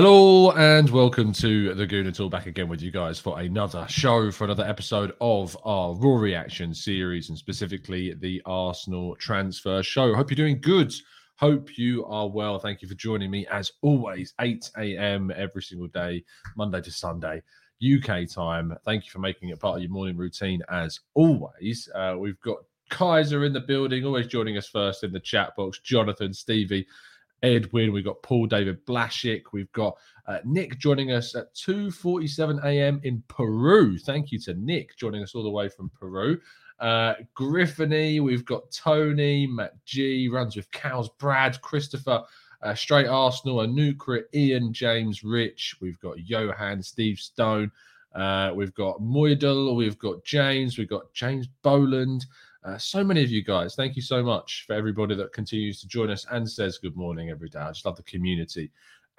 Hello and welcome to the Gooner Talk back again with you guys for another show, for another episode of our Raw Reaction series and specifically the Arsenal transfer show. Hope you're doing good. Hope you are well. Thank you for joining me as always, 8 a.m. every single day, Monday to Sunday. UK time. Thank you for making it part of your morning routine as always. Uh, we've got Kaiser in the building, always joining us first in the chat box. Jonathan, Stevie, Edwin. We've got Paul David Blashik. We've got uh, Nick joining us at 2.47 a.m. in Peru. Thank you to Nick joining us all the way from Peru. Uh, we've got Tony, Matt G, runs with Cows, Brad, Christopher, uh, Straight Arsenal, Anukra, Ian, James, Rich. We've got Johan, Steve Stone. Uh, we've got Moydel, we've got James, we've got James Boland. Uh, so many of you guys, thank you so much for everybody that continues to join us and says good morning every day. I just love the community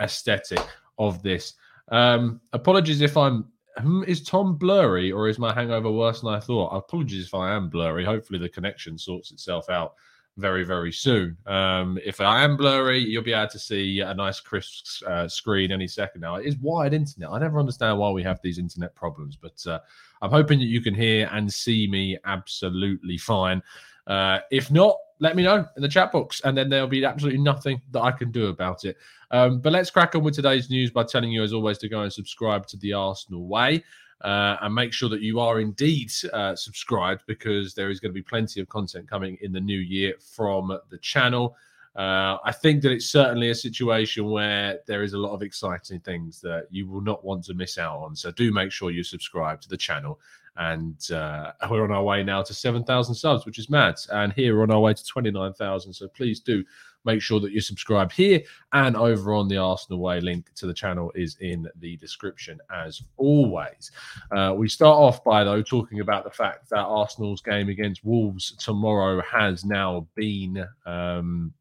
aesthetic of this. Um, apologies if I'm. hmm, Is Tom blurry or is my hangover worse than I thought? Apologies if I am blurry. Hopefully, the connection sorts itself out very, very soon. Um, if I am blurry, you'll be able to see a nice crisp uh, screen any second now. It is wired internet. I never understand why we have these internet problems, but uh, I'm hoping that you can hear and see me absolutely fine. Uh, if not, let me know in the chat box, and then there'll be absolutely nothing that I can do about it. Um, but let's crack on with today's news by telling you, as always, to go and subscribe to the Arsenal Way. Uh, and make sure that you are indeed uh, subscribed because there is going to be plenty of content coming in the new year from the channel. Uh, I think that it's certainly a situation where there is a lot of exciting things that you will not want to miss out on. So do make sure you subscribe to the channel. And uh, we're on our way now to 7,000 subs, which is mad. And here we're on our way to 29,000. So please do make sure that you subscribe here and over on the Arsenal Way. Link to the channel is in the description as always. Uh, we start off by, though, talking about the fact that Arsenal's game against Wolves tomorrow has now been. Um,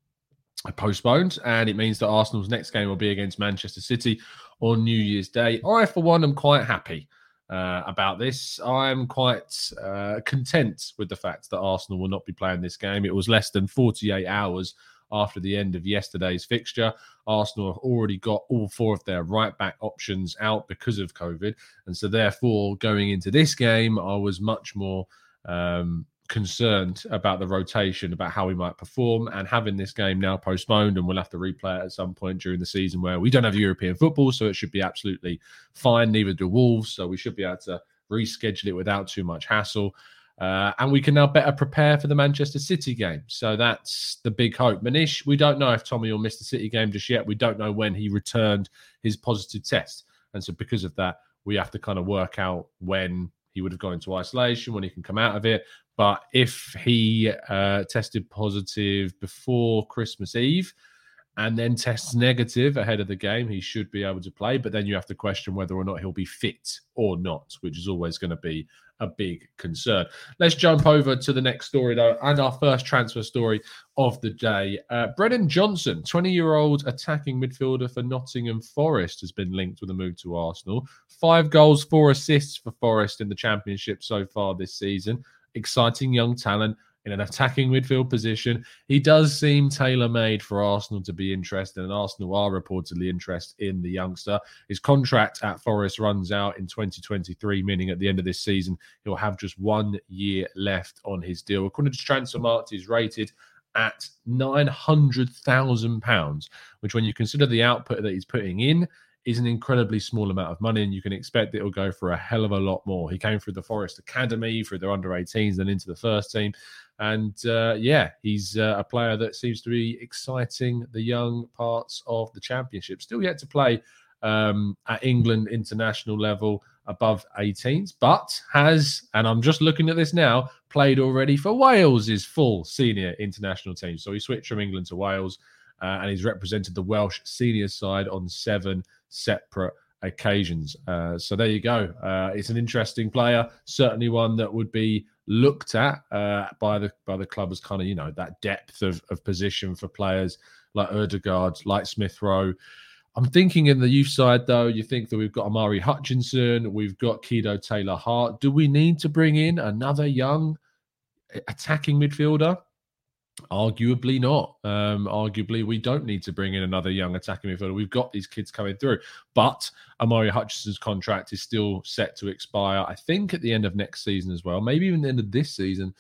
postponed, and it means that Arsenal's next game will be against Manchester City on New Year's Day. I, for one, am quite happy uh, about this. I'm quite uh, content with the fact that Arsenal will not be playing this game. It was less than 48 hours after the end of yesterday's fixture. Arsenal have already got all four of their right back options out because of COVID. And so, therefore, going into this game, I was much more. Um, concerned about the rotation, about how we might perform, and having this game now postponed, and we'll have to replay it at some point during the season where we don't have European football, so it should be absolutely fine. Neither do Wolves, so we should be able to reschedule it without too much hassle. Uh, and we can now better prepare for the Manchester City game. So that's the big hope. Manish, we don't know if Tommy will miss the City game just yet. We don't know when he returned his positive test. And so, because of that, we have to kind of work out when he would have gone into isolation, when he can come out of it. But if he uh, tested positive before Christmas Eve and then tests negative ahead of the game, he should be able to play. But then you have to question whether or not he'll be fit or not, which is always going to be a big concern. Let's jump over to the next story, though, and our first transfer story of the day. Uh, Brennan Johnson, 20 year old attacking midfielder for Nottingham Forest, has been linked with a move to Arsenal. Five goals, four assists for Forest in the Championship so far this season. Exciting young talent in an attacking midfield position. He does seem tailor made for Arsenal to be interested, and Arsenal are reportedly interested in the youngster. His contract at Forest runs out in 2023, meaning at the end of this season, he'll have just one year left on his deal. According to Transfermarkt, he's rated at £900,000, which, when you consider the output that he's putting in, is an incredibly small amount of money, and you can expect it will go for a hell of a lot more. He came through the Forest Academy, through their under 18s, then into the first team. And uh, yeah, he's uh, a player that seems to be exciting the young parts of the championship. Still yet to play um, at England international level above 18s, but has, and I'm just looking at this now, played already for Wales' full senior international team. So he switched from England to Wales uh, and he's represented the Welsh senior side on seven separate occasions. Uh, so there you go. Uh, it's an interesting player, certainly one that would be looked at uh, by the by the club as kind of you know that depth of, of position for players like Odegaard, like Smith Rowe. I'm thinking in the youth side though, you think that we've got Omari Hutchinson, we've got Kido Taylor Hart. Do we need to bring in another young attacking midfielder? Arguably not. Um, arguably, we don't need to bring in another young attacking midfielder. We've got these kids coming through. But Omari Hutchinson's contract is still set to expire, I think, at the end of next season as well, maybe even the end of this season.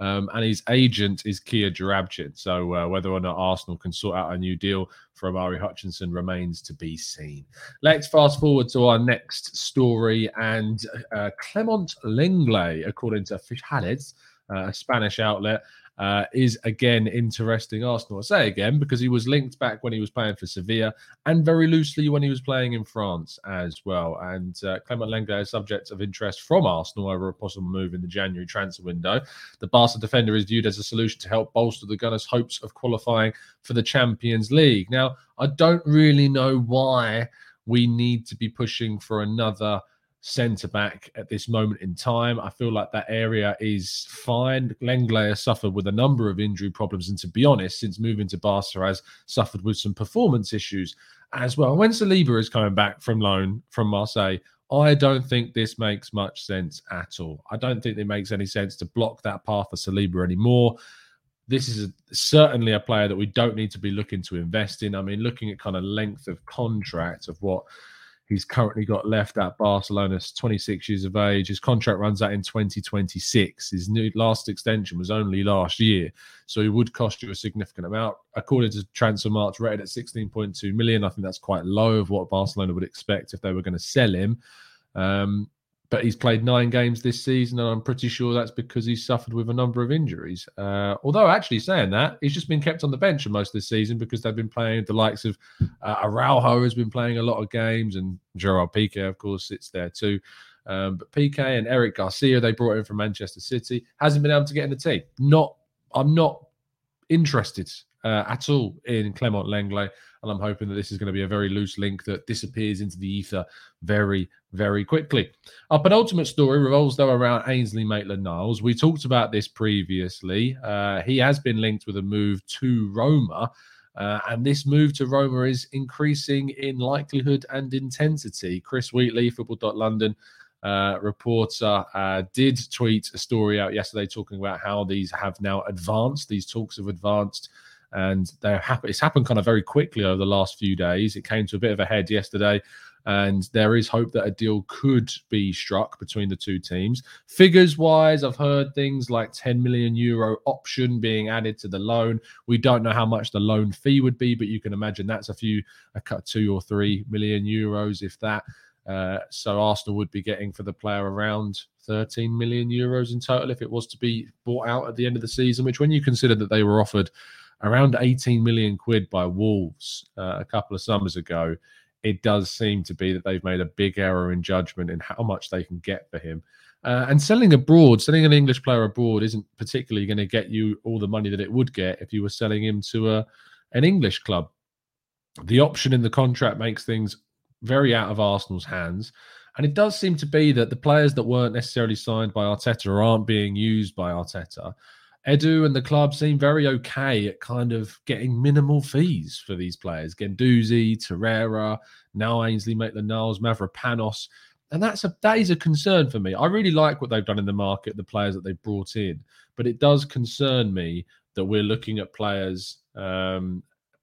Um, and his agent is Kia Joorabchian. So uh, whether or not Arsenal can sort out a new deal for Omari Hutchinson remains to be seen. Let's fast forward to our next story. And uh, Clement Lenglet, according to Fichajes, uh, a Spanish outlet, uh, is again interesting Arsenal. I say again because he was linked back when he was playing for Sevilla and very loosely when he was playing in France as well. And uh, Clement Lenglet is subject of interest from Arsenal over a possible move in the January transfer window. The Barca defender is viewed as a solution to help bolster the Gunners' hopes of qualifying for the Champions League. Now, I don't really know why we need to be pushing for another centre back at this moment in time. I feel like that area is fine. Lenglet suffered with a number of injury problems, and to be honest, since moving to Barca, has suffered with some performance issues as well. When Saliba is coming back from loan from Marseille, I don't think this makes much sense at all. I don't think it makes any sense to block that path for Saliba anymore. This is a, certainly a player that we don't need to be looking to invest in. I mean, looking at kind of length of contract of what He's currently got left at Barcelona, 26 years of age. His contract runs out in 2026. His new last extension was only last year, so he would cost you a significant amount. According to Transfermarkt, rated at 16.2 million. I think that's quite low of what Barcelona would expect if they were going to sell him. Um, but he's played nine games this season, and I'm pretty sure that's because he's suffered with a number of injuries. Uh, although, actually, saying that, he's just been kept on the bench for most of the season because they've been playing the likes of uh, Araujo has been playing a lot of games, and Gerard Piqué, of course, sits there too. Um, but Piqué and Eric Garcia, they brought in from Manchester City, hasn't been able to get in the team. Not, I'm not interested uh, at all in Clement Lenglet. And I'm hoping that this is going to be a very loose link that disappears into the ether very, very quickly. Our penultimate story revolves, though, around Ainsley Maitland Niles. We talked about this previously. Uh, he has been linked with a move to Roma. Uh, and this move to Roma is increasing in likelihood and intensity. Chris Wheatley, football.london, uh, reporter, uh, did tweet a story out yesterday talking about how these have now advanced, these talks have advanced and they're happy. It's happened kind of very quickly over the last few days. It came to a bit of a head yesterday, and there is hope that a deal could be struck between the two teams. Figures wise, I've heard things like 10 million euro option being added to the loan. We don't know how much the loan fee would be, but you can imagine that's a few, a cut two or three million euros, if that. Uh, so Arsenal would be getting for the player around 13 million euros in total if it was to be bought out at the end of the season. Which, when you consider that they were offered around 18 million quid by Wolves uh, a couple of summers ago, it does seem to be that they've made a big error in judgment in how much they can get for him. Uh, and selling abroad, selling an English player abroad isn't particularly going to get you all the money that it would get if you were selling him to a an English club. The option in the contract makes things very out of Arsenal's hands. And it does seem to be that the players that weren't necessarily signed by Arteta aren't being used by Arteta, Edu and the club seem very okay at kind of getting minimal fees for these players. Guendouzi, Torreira, now Ainsley Maitland-Niles, Mavropanos. And that's a that is a concern for me. I really like what they've done in the market, the players that they've brought in, but it does concern me that we're looking at players um,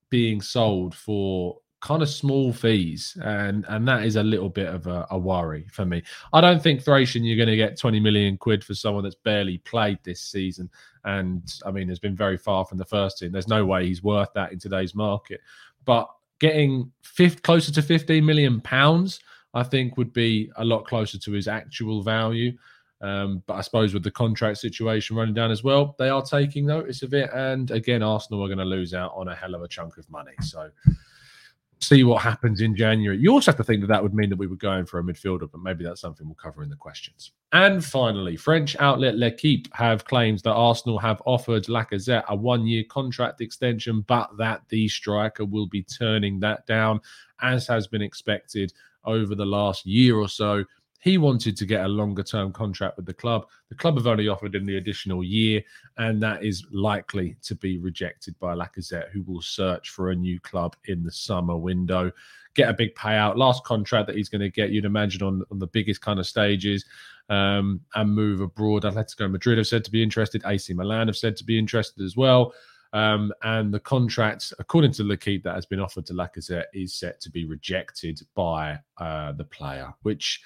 being sold for kind of small fees, and and that is a little bit of a, a worry for me. I don't think Thracian you're going to get 20 million quid for someone that's barely played this season, and I mean has been very far from the first team. There's no way he's worth that in today's market. But getting fifth closer to 15 million pounds, I think would be a lot closer to his actual value. Um, but I suppose with the contract situation running down as well, they are taking notice of it. And again, Arsenal are going to lose out on a hell of a chunk of money. So see what happens in January. You also have to think that that would mean that we were going for a midfielder, but maybe that's something we'll cover in the questions. And finally, French outlet L'Equipe have claims that Arsenal have offered Lacazette a one year contract extension, but that the striker will be turning that down, as has been expected over the last year or so. He wanted to get a longer term contract with the club. The club have only offered him the additional year, and that is likely to be rejected by Lacazette, who will search for a new club in the summer window. Get a big payout. Last contract that he's going to get, you'd imagine, on, on the biggest kind of stages um, and move abroad. Atletico Madrid have said to be interested. AC Milan have said to be interested as well. Um, and the contract, according to L'Equipe, that has been offered to Lacazette is set to be rejected by uh, the player, which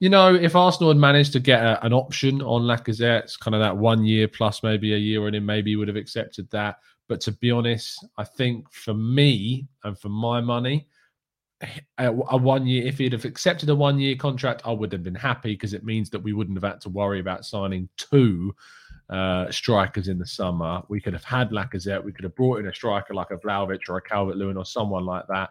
you know, if Arsenal had managed to get a, an option on Lacazette, kind of that one year plus maybe a year, and then maybe he would have accepted that. But to be honest, I think for me and for my money, a, a one year, if he'd have accepted a one year contract, I would have been happy because it means that we wouldn't have had to worry about signing two uh, strikers in the summer. We could have had Lacazette, we could have brought in a striker like a Vlahovic or a Calvert Lewin or someone like that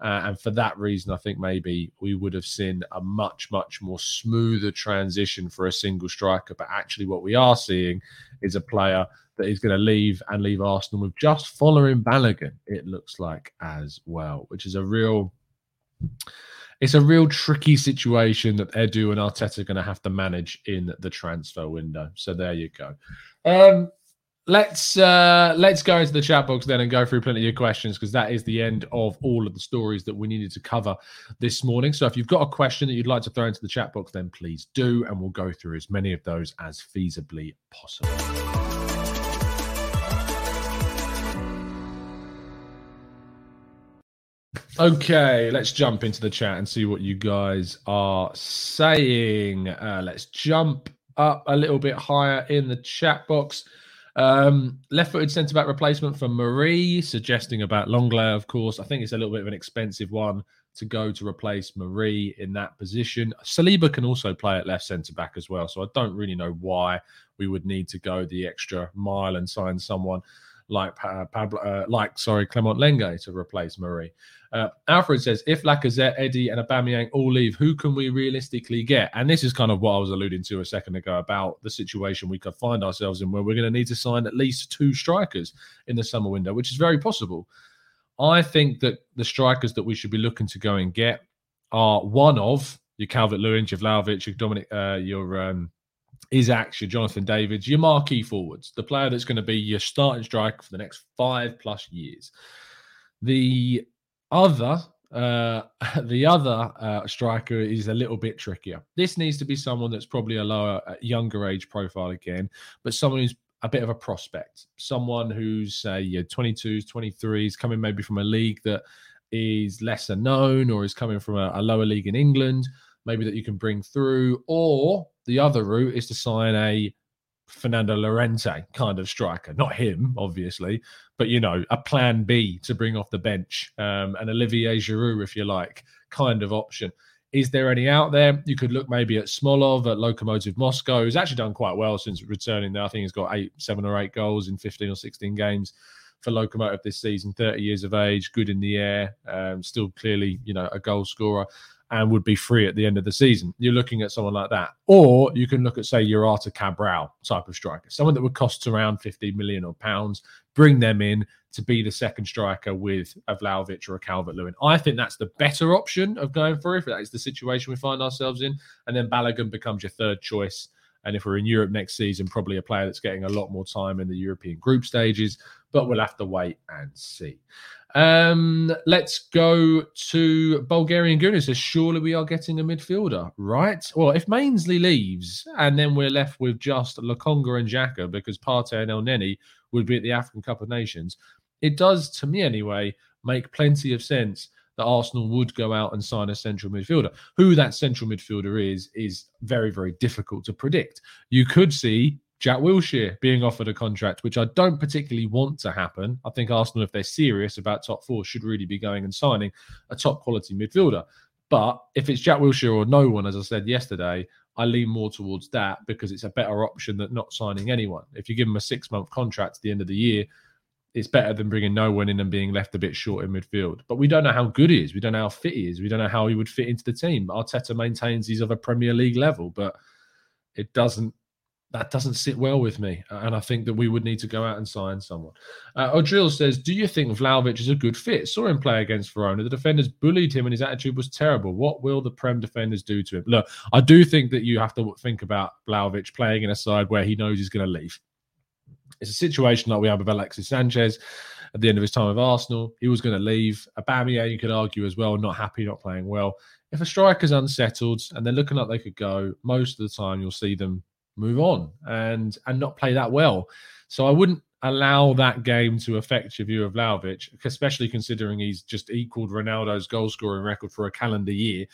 uh, and for that reason, I think maybe we would have seen a much, much more smoother transition for a single striker. But actually, what we are seeing is a player that is going to leave and leave Arsenal with just following Balogun, it looks like, as well, which is a real. It's a real tricky situation that Edu and Arteta are going to have to manage in the transfer window. So there you go. Um, let's uh let's go into the chat box then and go through plenty of questions because that is the end of all of the stories that we needed to cover this morning so if you've got a question that you'd like to throw into the chat box then please do and we'll go through as many of those as feasibly possible Okay, let's jump into the chat and see what you guys are saying. Uh, let's jump up a little bit higher in the chat box. Um, left footed centre back replacement for Mari, suggesting about Lenglet, of course. I think it's a little bit of an expensive one to go to replace Mari in that position. Saliba can also play at left centre back as well. So I don't really know why we would need to go the extra mile and sign someone like Pablo, uh, like sorry, Clement Lenglet to replace Mari. Uh, Alfred says, if Lacazette, Eddie, and Aubameyang all leave, who can we realistically get? And this is kind of what I was alluding to a second ago about the situation we could find ourselves in, where we're going to need to sign at least two strikers in the summer window, which is very possible. I think that the strikers that we should be looking to go and get are one of your Calvert Lewin, your Vlahovic, your Dominic, uh, your um, Isak, your Jonathan Davids, your marquee forwards, the player that's going to be your starting striker for the next five plus years. The other uh, the other uh, striker is a little bit trickier. This needs to be someone that's probably a lower, younger age profile again, but someone who's a bit of a prospect, someone who's uh, yeah, 22s, 23s, coming maybe from a league that is lesser known or is coming from a, a lower league in England, maybe that you can bring through. Or the other route is to sign a Fernando Llorente kind of striker. Not him, obviously, but you know, a plan B to bring off the bench, um, an Olivier Giroud, if you like, kind of option. Is there any out there? You could look maybe at Smolov at Lokomotiv Moscow, who's actually done quite well since returning there. I think he's got eight, seven or eight goals in 15 or 16 games for Lokomotiv this season, 30 years of age, good in the air, um, still clearly, you know, a goal scorer. And would be free at the end of the season. You're looking at someone like that. Or you can look at, say, Jurata Cabral type of striker, someone that would cost around 50 million or pounds, bring them in to be the second striker with a Vlahovic or a Calvert Lewin. I think that's the better option of going for if that is the situation we find ourselves in. And then Balogun becomes your third choice. And if we're in Europe next season, probably a player that's getting a lot more time in the European group stages, but we'll have to wait and see. Um, let's go to Bulgarian Gooner says, surely we are getting a midfielder, right? Well, if Mainsley leaves and then we're left with just Lokonga and Xhaka because Partey and Elneny would be at the African Cup of Nations, it does, to me anyway, make plenty of sense that Arsenal would go out and sign a central midfielder. Who that central midfielder is, is very, very difficult to predict. You could see Jack Wilshere being offered a contract, which I don't particularly want to happen. I think Arsenal, if they're serious about top four, should really be going and signing a top quality midfielder. But if it's Jack Wilshere or no one, as I said yesterday, I lean more towards that because it's a better option than not signing anyone. If you give him a six month contract at the end of the year, it's better than bringing no one in and being left a bit short in midfield. But we don't know how good he is. We don't know how fit he is. We don't know how he would fit into the team. Arteta maintains he's of a Premier League level, but it doesn't that doesn't sit well with me. And I think that we would need to go out and sign someone. Uh, Odril says, Do you think Vlahovic is a good fit? Saw him play against Verona. The defenders bullied him and his attitude was terrible. What will the Prem defenders do to him? Look, I do think that you have to think about Vlahovic playing in a side where he knows he's going to leave. It's a situation like we have with Alexis Sanchez at the end of his time with Arsenal. He was going to leave. Aubameyang, you could argue as well, not happy, not playing well. If a striker's unsettled and they're looking like they could go, most of the time you'll see them move on and and not play that well. So I wouldn't allow that game to affect your view of Vlahovic, especially considering he's just equaled Ronaldo's goal scoring record for a calendar year.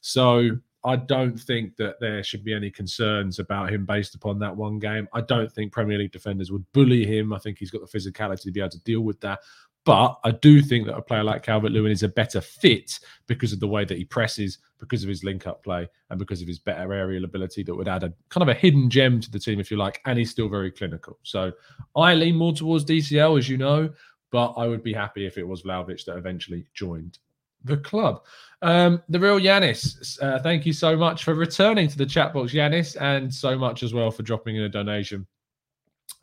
So I don't think that there should be any concerns about him based upon that one game. I don't think Premier League defenders would bully him. I think he's got the physicality to be able to deal with that. But I do think that a player like Calvert Lewin is a better fit because of the way that he presses, because of his link up play, and because of his better aerial ability that would add a kind of a hidden gem to the team, if you like. And he's still very clinical. So I lean more towards DCL, as you know, but I would be happy if it was Vlahovic that eventually joined the club. Um, the real Yanis, uh, thank you so much for returning to the chat box, Yanis, and so much as well for dropping in a donation.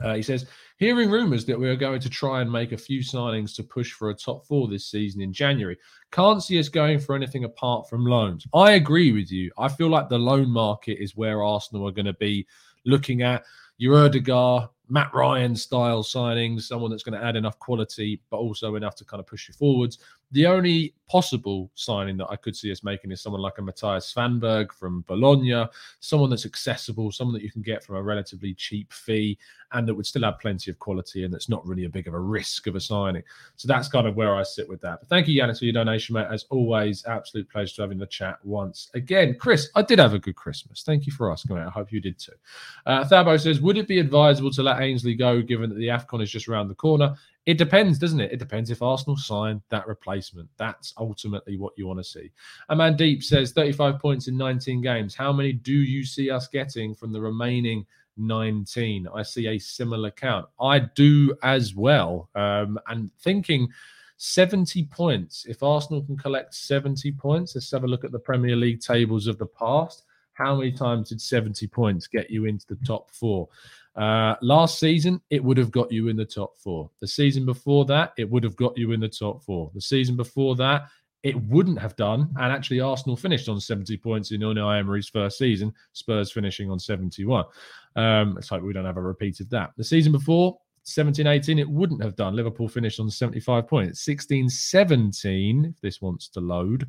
Uh, he says, hearing rumours that we are going to try and make a few signings to push for a top four this season in January. Can't see us going for anything apart from loans. I agree with you. I feel like the loan market is where Arsenal are going to be looking at. Your Ødegaard, Matt Ryan style signings, someone that's going to add enough quality, but also enough to kind of push you forwards. The only possible signing that I could see us making is someone like a Mattias Svanberg from Bologna, someone that's accessible, someone that you can get from a relatively cheap fee and that would still have plenty of quality and that's not really a big of a risk of a signing. So that's kind of where I sit with that. But thank you, Yanis, for your donation, mate. As always, absolute pleasure to have in the chat once again. Chris, I did have a good Christmas. Thank you for asking, mate. I hope you did too. Uh, Thabo says, would it be advisable to let Ainsley go given that the AFCON is just around the corner? It depends, doesn't it? It depends if Arsenal sign that replacement. That's ultimately what you want to see. Amandeep says 35 points in 19 games. How many do you see us getting from the remaining 19? I see a similar count. I do as well. Um, and thinking 70 points, if Arsenal can collect 70 points, let's have a look at the Premier League tables of the past. How many times did 70 points get you into the top four? Uh, last season, it would have got you in the top four. The season before that, it would have got you in the top four. The season before that, it wouldn't have done. And actually, Arsenal finished on 70 points in Unai Emery's first season, Spurs finishing on 71. Um, let's hope we don't have a repeat of that. The season before, 17 18, it wouldn't have done. Liverpool finished on 75 points. 16 17, if this wants to load,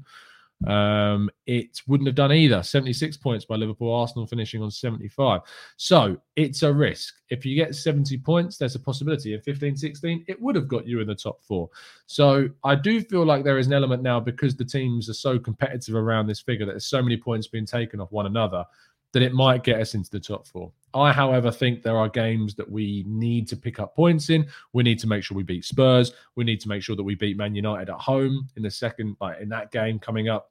um, it wouldn't have done either. 76 points by Liverpool, Arsenal finishing on 75. So it's a risk. If you get 70 points, there's a possibility. In 15 16, it would have got you in the top four. So I do feel like there is an element now because the teams are so competitive around this figure that there's so many points being taken off one another that it might get us into the top four. I, however, think there are games that we need to pick up points in. We need to make sure we beat Spurs. We need to make sure that we beat Man United at home in the second, like in that game coming up.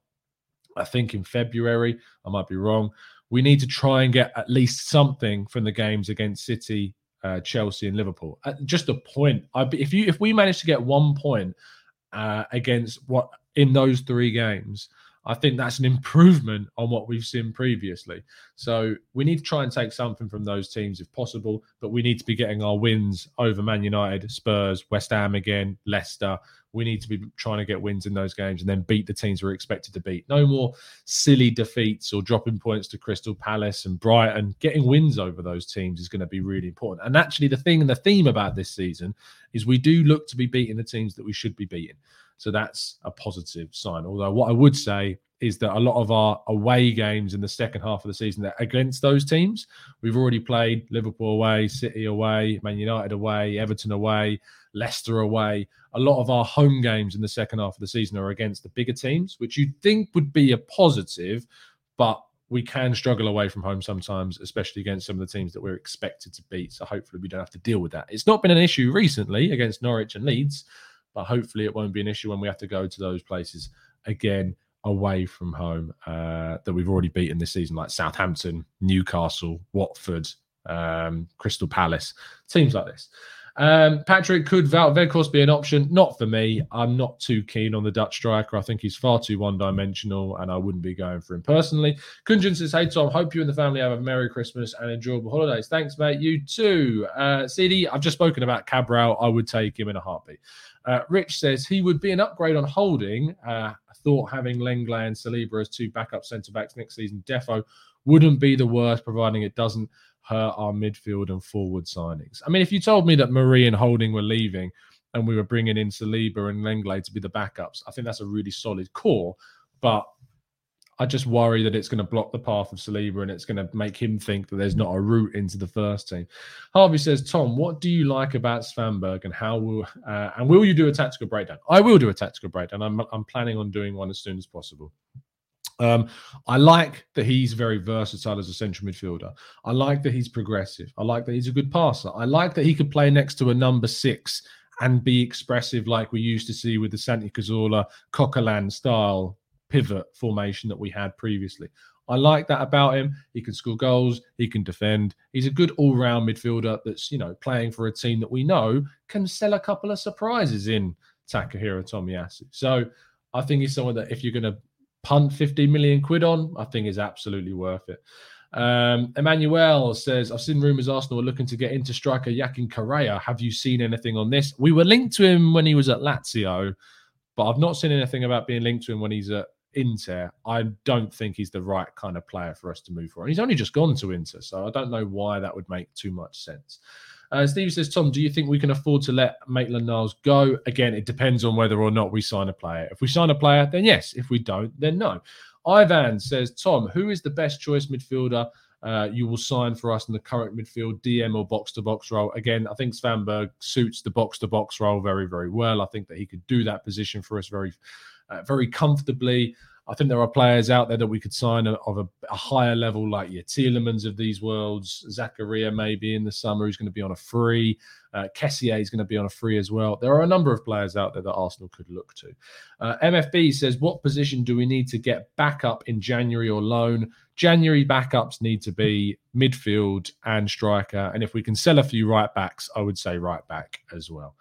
I think in February. I might be wrong. We need to try and get at least something from the games against City, uh, Chelsea, and Liverpool. Uh, just a point. I, if you if we manage to get one point uh, against what in those three games, I think that's an improvement on what we've seen previously. So we need to try and take something from those teams if possible, but we need to be getting our wins over Man United, Spurs, West Ham again, Leicester. We need to be trying to get wins in those games and then beat the teams we're expected to beat. No more silly defeats or dropping points to Crystal Palace and Brighton. Getting wins over those teams is going to be really important. And actually, the thing and the theme about this season is we do look to be beating the teams that we should be beating. So that's a positive sign. Although, what I would say is that a lot of our away games in the second half of the season that against those teams, we've already played Liverpool away, City away, Man United away, Everton away, Leicester away. A lot of our home games in the second half of the season are against the bigger teams, which you'd think would be a positive, but we can struggle away from home sometimes, especially against some of the teams that we're expected to beat. So hopefully we don't have to deal with that. It's not been an issue recently against Norwich and Leeds, but hopefully it won't be an issue when we have to go to those places again away from home uh, that we've already beaten this season, like Southampton, Newcastle, Watford, um, Crystal Palace, teams like this. Um, Patrick, could Val Weghorst be an option? Not for me. I'm not too keen on the Dutch striker. I think he's far too one dimensional and I wouldn't be going for him personally. Kunjan says, Hey, Tom, hope you and the family have a Merry Christmas and enjoyable holidays. Thanks, mate. You too. Uh, CD, I've just spoken about Cabral. I would take him in a heartbeat. Uh, Rich says he would be an upgrade on holding. Uh, I thought having Lenglet and Saliba as two backup centre backs next season, defo wouldn't be the worst, providing it doesn't hurt our midfield and forward signings. I mean, if you told me that Mari and Holding were leaving and we were bringing in Saliba and Lenglet to be the backups, I think that's a really solid core. But I just worry that it's going to block the path of Saliba and it's going to make him think that there's not a route into the first team. Harvey says, Tom, what do you like about Svanberg and how will uh, and will you do a tactical breakdown? I will do a tactical breakdown. I'm I'm planning on doing one as soon as possible. Um, I like that he's very versatile as a central midfielder. I like that he's progressive. I like that he's a good passer. I like that he could play next to a number six and be expressive like we used to see with the Santi Cazorla Coquelin style pivot formation that we had previously. I like that about him. He can score goals, he can defend. He's a good all-round midfielder that's, you know, playing for a team that we know can sell a couple of surprises in Takahiro Tomiyasu. So I think he's someone that if you're going to punt 50 million quid on, I think is absolutely worth it. Um, Emmanuel says, I've seen rumours Arsenal are looking to get into striker Joaquín Correa. Have you seen anything on this? We were linked to him when he was at Lazio, but I've not seen anything about being linked to him when he's at Inter, I don't think he's the right kind of player for us to move for. And he's only just gone to Inter, so I don't know why that would make too much sense. Uh, Steve says, Tom, do you think we can afford to let Maitland Niles go? Again, it depends on whether or not we sign a player. If we sign a player, then yes. If we don't, then no. Ivan says, Tom, who is the best choice midfielder uh, you will sign for us in the current midfield, DM or box to box role? Again, I think Svanberg suits the box to box role very, very well. I think that he could do that position for us very uh, very comfortably. I think there are players out there that we could sign of a, a, higher level, like your Tielemans of these worlds. Zakaria maybe in the summer who's going to be on a free. Uh, Kessié is going to be on a free as well. There are a number of players out there that Arsenal could look to. Uh, MFB says, what position do we need to get back up in January or loan? January backups need to be midfield and striker. And if we can sell a few right backs, I would say right back as well.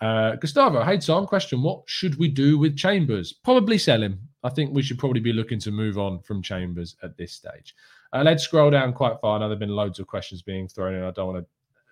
Uh, Gustavo, hey Tom, question: What should we do with Chambers? Probably sell him. I think we should probably be looking to move on from Chambers at this stage. Uh, let's scroll down quite far. Now there've been loads of questions being thrown in. I don't want to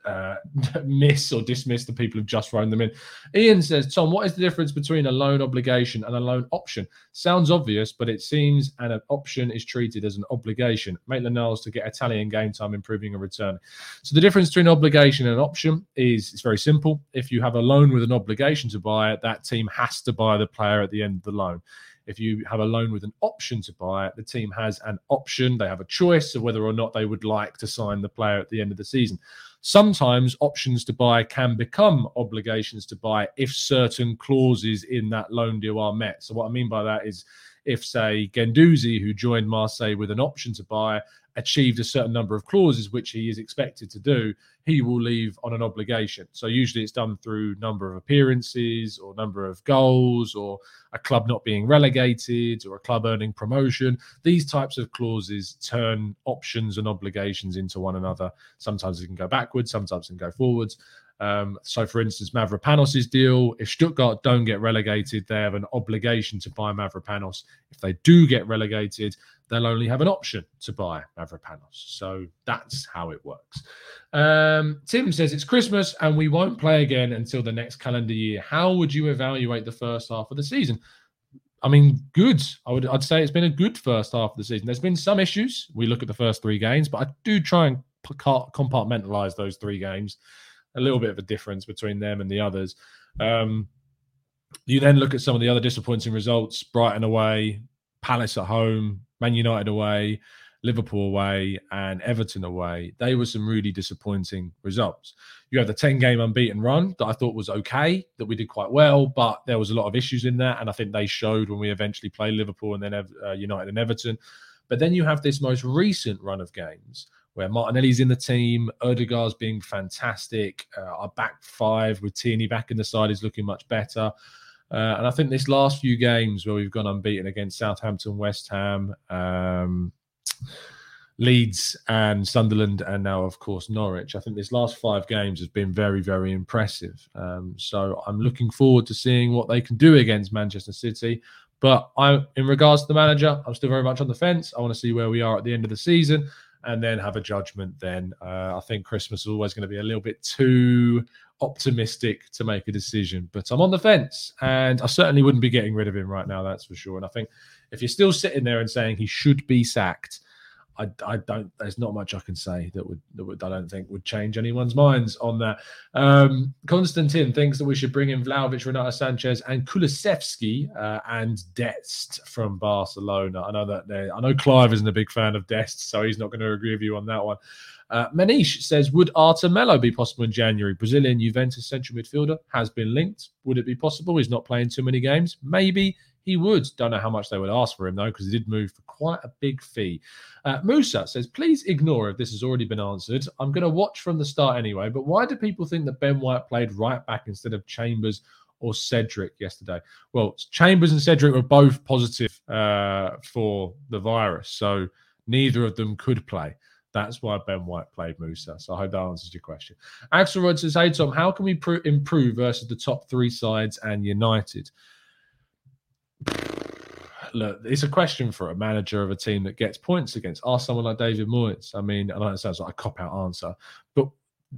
uh, miss or dismiss the people who've just thrown them in. Ian says, Tom, what is the difference between a loan obligation and a loan option? Sounds obvious, but it seems an option is treated as an obligation. Maitland Niles to get Italian game time, improving a return. So the difference between obligation and option is it's very simple. If you have a loan with an obligation to buy it, that team has to buy the player at the end of the loan. If you have a loan with an option to buy it, the team has an option. They have a choice of whether or not they would like to sign the player at the end of the season. Sometimes options to buy can become obligations to buy if certain clauses in that loan deal are met. So, what I mean by that is if, say, Guendouzi, who joined Marseille with an option to buy, achieved a certain number of clauses, which he is expected to do, he will leave on an obligation. So usually it's done through number of appearances or number of goals or a club not being relegated or a club earning promotion. These types of clauses turn options and obligations into one another. Sometimes it can go backwards, sometimes it can go forwards. Um, so, for instance, Mavropanos' deal, if Stuttgart don't get relegated, they have an obligation to buy Mavropanos. If they do get relegated, they'll only have an option to buy Mavropanos. So that's how it works. Um, Tim says it's Christmas and we won't play again until the next calendar year. How would you evaluate the first half of the season? I mean, good. I would. I'd say it's been a good first half of the season. There's been some issues. We look at the first three games, but I do try and compartmentalize those three games a little bit of a difference between them and the others. Um, you then look at some of the other disappointing results: Brighton away, Palace at home, Man United away, Liverpool away, and Everton away. They were some really disappointing results. You have the 10 game unbeaten run that I thought was okay, that we did quite well, but there was a lot of issues in that. And I think they showed when we eventually played Liverpool and then uh, United and Everton. But then you have this most recent run of games where Martinelli's in the team, Odegaard's being fantastic. Uh, our back five with Tierney back in the side is looking much better. Uh, and I think this last few games where we've gone unbeaten against Southampton, West Ham, um, Leeds, and Sunderland, and now, of course, Norwich, I think this last five games has been very, very impressive. Um, so I'm looking forward to seeing what they can do against Manchester City. But I, in regards to the manager, I'm still very much on the fence. I want to see where we are at the end of the season and then have a judgment then. Uh, I think Christmas is always going to be a little bit too optimistic to make a decision, but I'm on the fence and I certainly wouldn't be getting rid of him right now, that's for sure. And I think if you're still sitting there and saying he should be sacked, I, I don't. There's not much I can say that would, that would I don't think would change anyone's minds on that. Um, Konstantin thinks that we should bring in Vlahovic, Renato Sanches, and Kulusevski uh, and Dest from Barcelona. I know that I know Clive isn't a big fan of Dest, so he's not going to agree with you on that one. Uh, Manish says, would Arthur Melo be possible in January? Brazilian Juventus central midfielder has been linked. Would it be possible? He's not playing too many games. Maybe he would. Don't know how much they would ask for him though, because he did move for quite a big fee. Uh, Musa says, please ignore if this has already been answered. I'm going to watch from the start anyway. But why do people think that Ben White played right back instead of Chambers or Cedric yesterday? Well, Chambers and Cedric were both positive uh, for the virus, so neither of them could play. That's why Ben White played Musa. So I hope that answers your question. Axel Rod says, Hey, Tom, how can we pr- improve versus the top three sides and United? Look, it's a question for a manager of a team that gets points against. Ask someone like David Moyes. I mean, I know it sounds like a cop out answer, but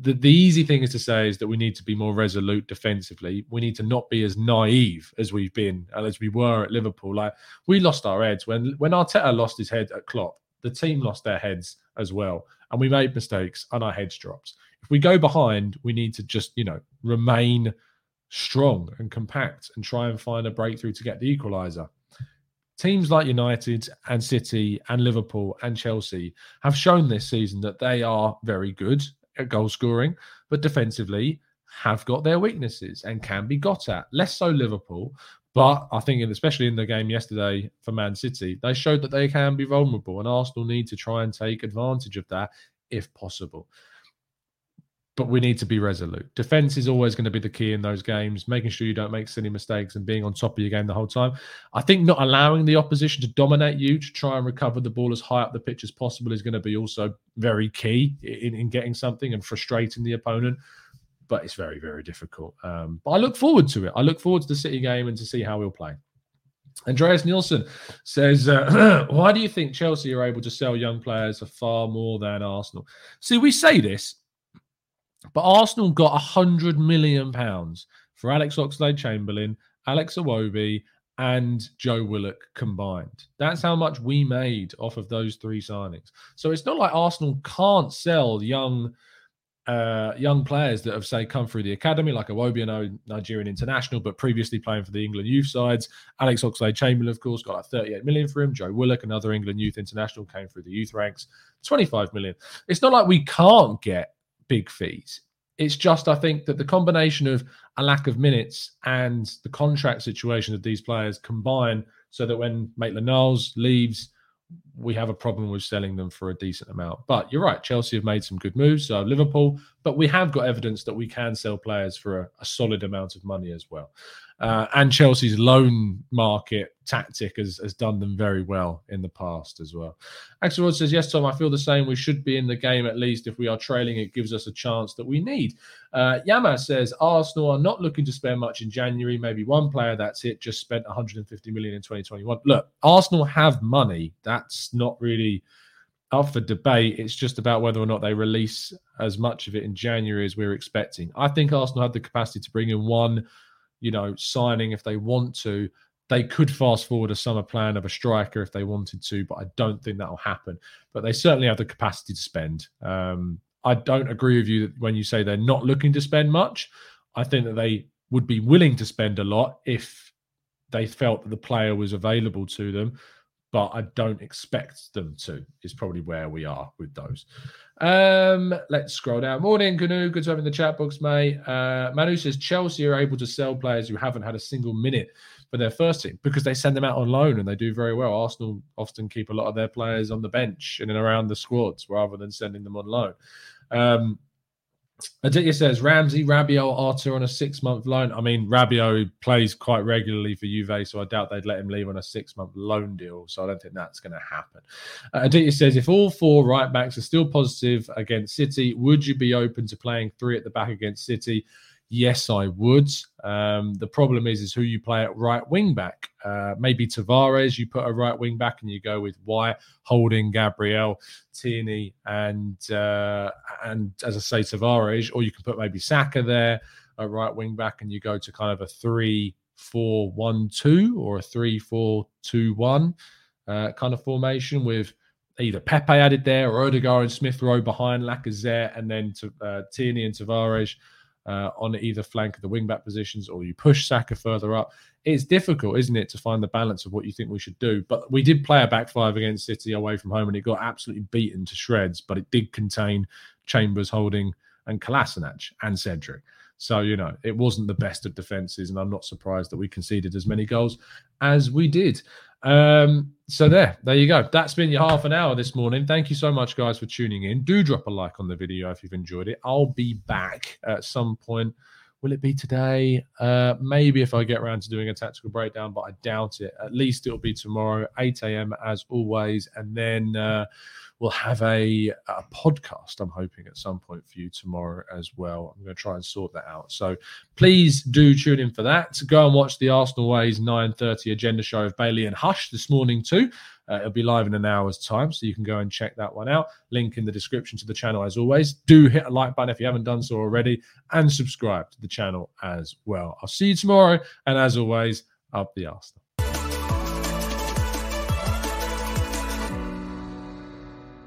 the, the easy thing is to say is that we need to be more resolute defensively. We need to not be as naive as we've been uh, as we were at Liverpool. Like we lost our heads when when Arteta lost his head at Klopp. The team lost their heads as well, and we made mistakes and our heads dropped. If we go behind, we need to just you know remain strong and compact and try and find a breakthrough to get the equaliser. Teams like United and City and Liverpool and Chelsea have shown this season that they are very good at goal scoring, but defensively have got their weaknesses and can be got at. Less so Liverpool, but I think, especially in the game yesterday for Man City, they showed that they can be vulnerable, and Arsenal need to try and take advantage of that if possible but we need to be resolute. Defense is always going to be the key in those games, making sure you don't make silly mistakes and being on top of your game the whole time. I think not allowing the opposition to dominate you, to try and recover the ball as high up the pitch as possible, is going to be also very key in, in getting something and frustrating the opponent. But it's very, very difficult. Um, but I look forward to it. I look forward to the City game and to see how we'll play. Andreas Nielsen says, uh, Why do you think Chelsea are able to sell young players for far more than Arsenal? See, we say this but Arsenal got a hundred million pounds for Alex Oxlade Chamberlain, Alex Iwobi, and Joe Willock combined. That's how much we made off of those three signings. So it's not like Arsenal can't sell young uh, young players that have say come through the academy, like Iwobi, a Nigerian international, but previously playing for the England youth sides. Alex Oxlade Chamberlain, of course, got like 38 million for him. Joe Willock, another England youth international, came through the youth ranks, 25 million. It's not like we can't get big fees. It's just, I think, that the combination of a lack of minutes and the contract situation of these players combine so that when Maitland Niles leaves we have a problem with selling them for a decent amount. But you're right, Chelsea have made some good moves. So Liverpool, but we have got evidence that we can sell players for a, a solid amount of money as well. Uh, and Chelsea's loan market tactic has, has done them very well in the past as well. Axel Rod says, Yes, Tom, I feel the same. We should be in the game at least. If we are trailing, it gives us a chance that we need. Uh, Yama says, Arsenal are not looking to spend much in January. Maybe one player, that's it. Just spent 150 million in 2021. Look, Arsenal have money. That's not really up for debate. It's just about whether or not they release as much of it in January as we're expecting. I think Arsenal had the capacity to bring in one you know, signing if they want to. They could fast forward a summer plan of a striker if they wanted to, but I don't think that will happen. But they certainly have the capacity to spend. Um, I don't agree with you that when you say they're not looking to spend much. I think that they would be willing to spend a lot if they felt that the player was available to them but I don't expect them to, is probably where we are with those. Um, let's scroll down. Morning, Canoe. Good to have in the chat box, mate. Uh, Manu says Chelsea are able to sell players who haven't had a single minute for their first team because they send them out on loan and they do very well. Arsenal often keep a lot of their players on the bench and around the squads rather than sending them on loan. Um, Aditya says Ramsey, Rabiot, Arthur on a six month loan. I mean, Rabiot plays quite regularly for Juve, so I doubt they'd let him leave on a six month loan deal. So I don't think that's going to happen. Uh, Aditya says if all four right backs are still positive against City, would you be open to playing three at the back against City? Yes, I would. Um, the problem is, is who you play at right wing back. Uh, maybe Tavares, you put a right wing back and you go with White, Holding, Gabriel, Tierney, and uh, and as I say, Tavares, or you can put maybe Saka there at right wing back and you go to kind of a three, four, one, two, or a three, four, two, one uh, kind of formation with either Pepe added there or Odegaard and Smith Rowe behind Lacazette, and then to, uh, Tierney and Tavares uh, on either flank of the wingback positions, or you push Saka further up. It's difficult, isn't it, to find the balance of what you think we should do. But we did play a back five against City away from home, and it got absolutely beaten to shreds. But it did contain Chambers, Holding, and Kolasinac and Cedric. So, you know, it wasn't the best of defenses, and I'm not surprised that we conceded as many goals as we did. Um, so there, there you go. That's been your half an hour this morning. Thank you so much, guys, for tuning in. Do drop a like on the video if you've enjoyed it. I'll be back at some point. Will it be today? Uh, maybe if I get around to doing a tactical breakdown, but I doubt it. At least it'll be tomorrow, 8 a.m. as always, and then. Uh, we'll have a, a podcast, I'm hoping, at some point for you tomorrow as well. I'm going to try and sort that out. So please do tune in for that. Go and watch the Arsenal Ways 9.30 agenda show of Bailey and Hush this morning too. Uh, it'll be live in an hour's time, so you can go and check that one out. Link in the description to the channel as always. Do hit a like button if you haven't done so already, and subscribe to the channel as well. I'll see you tomorrow, and as always, up the Arsenal.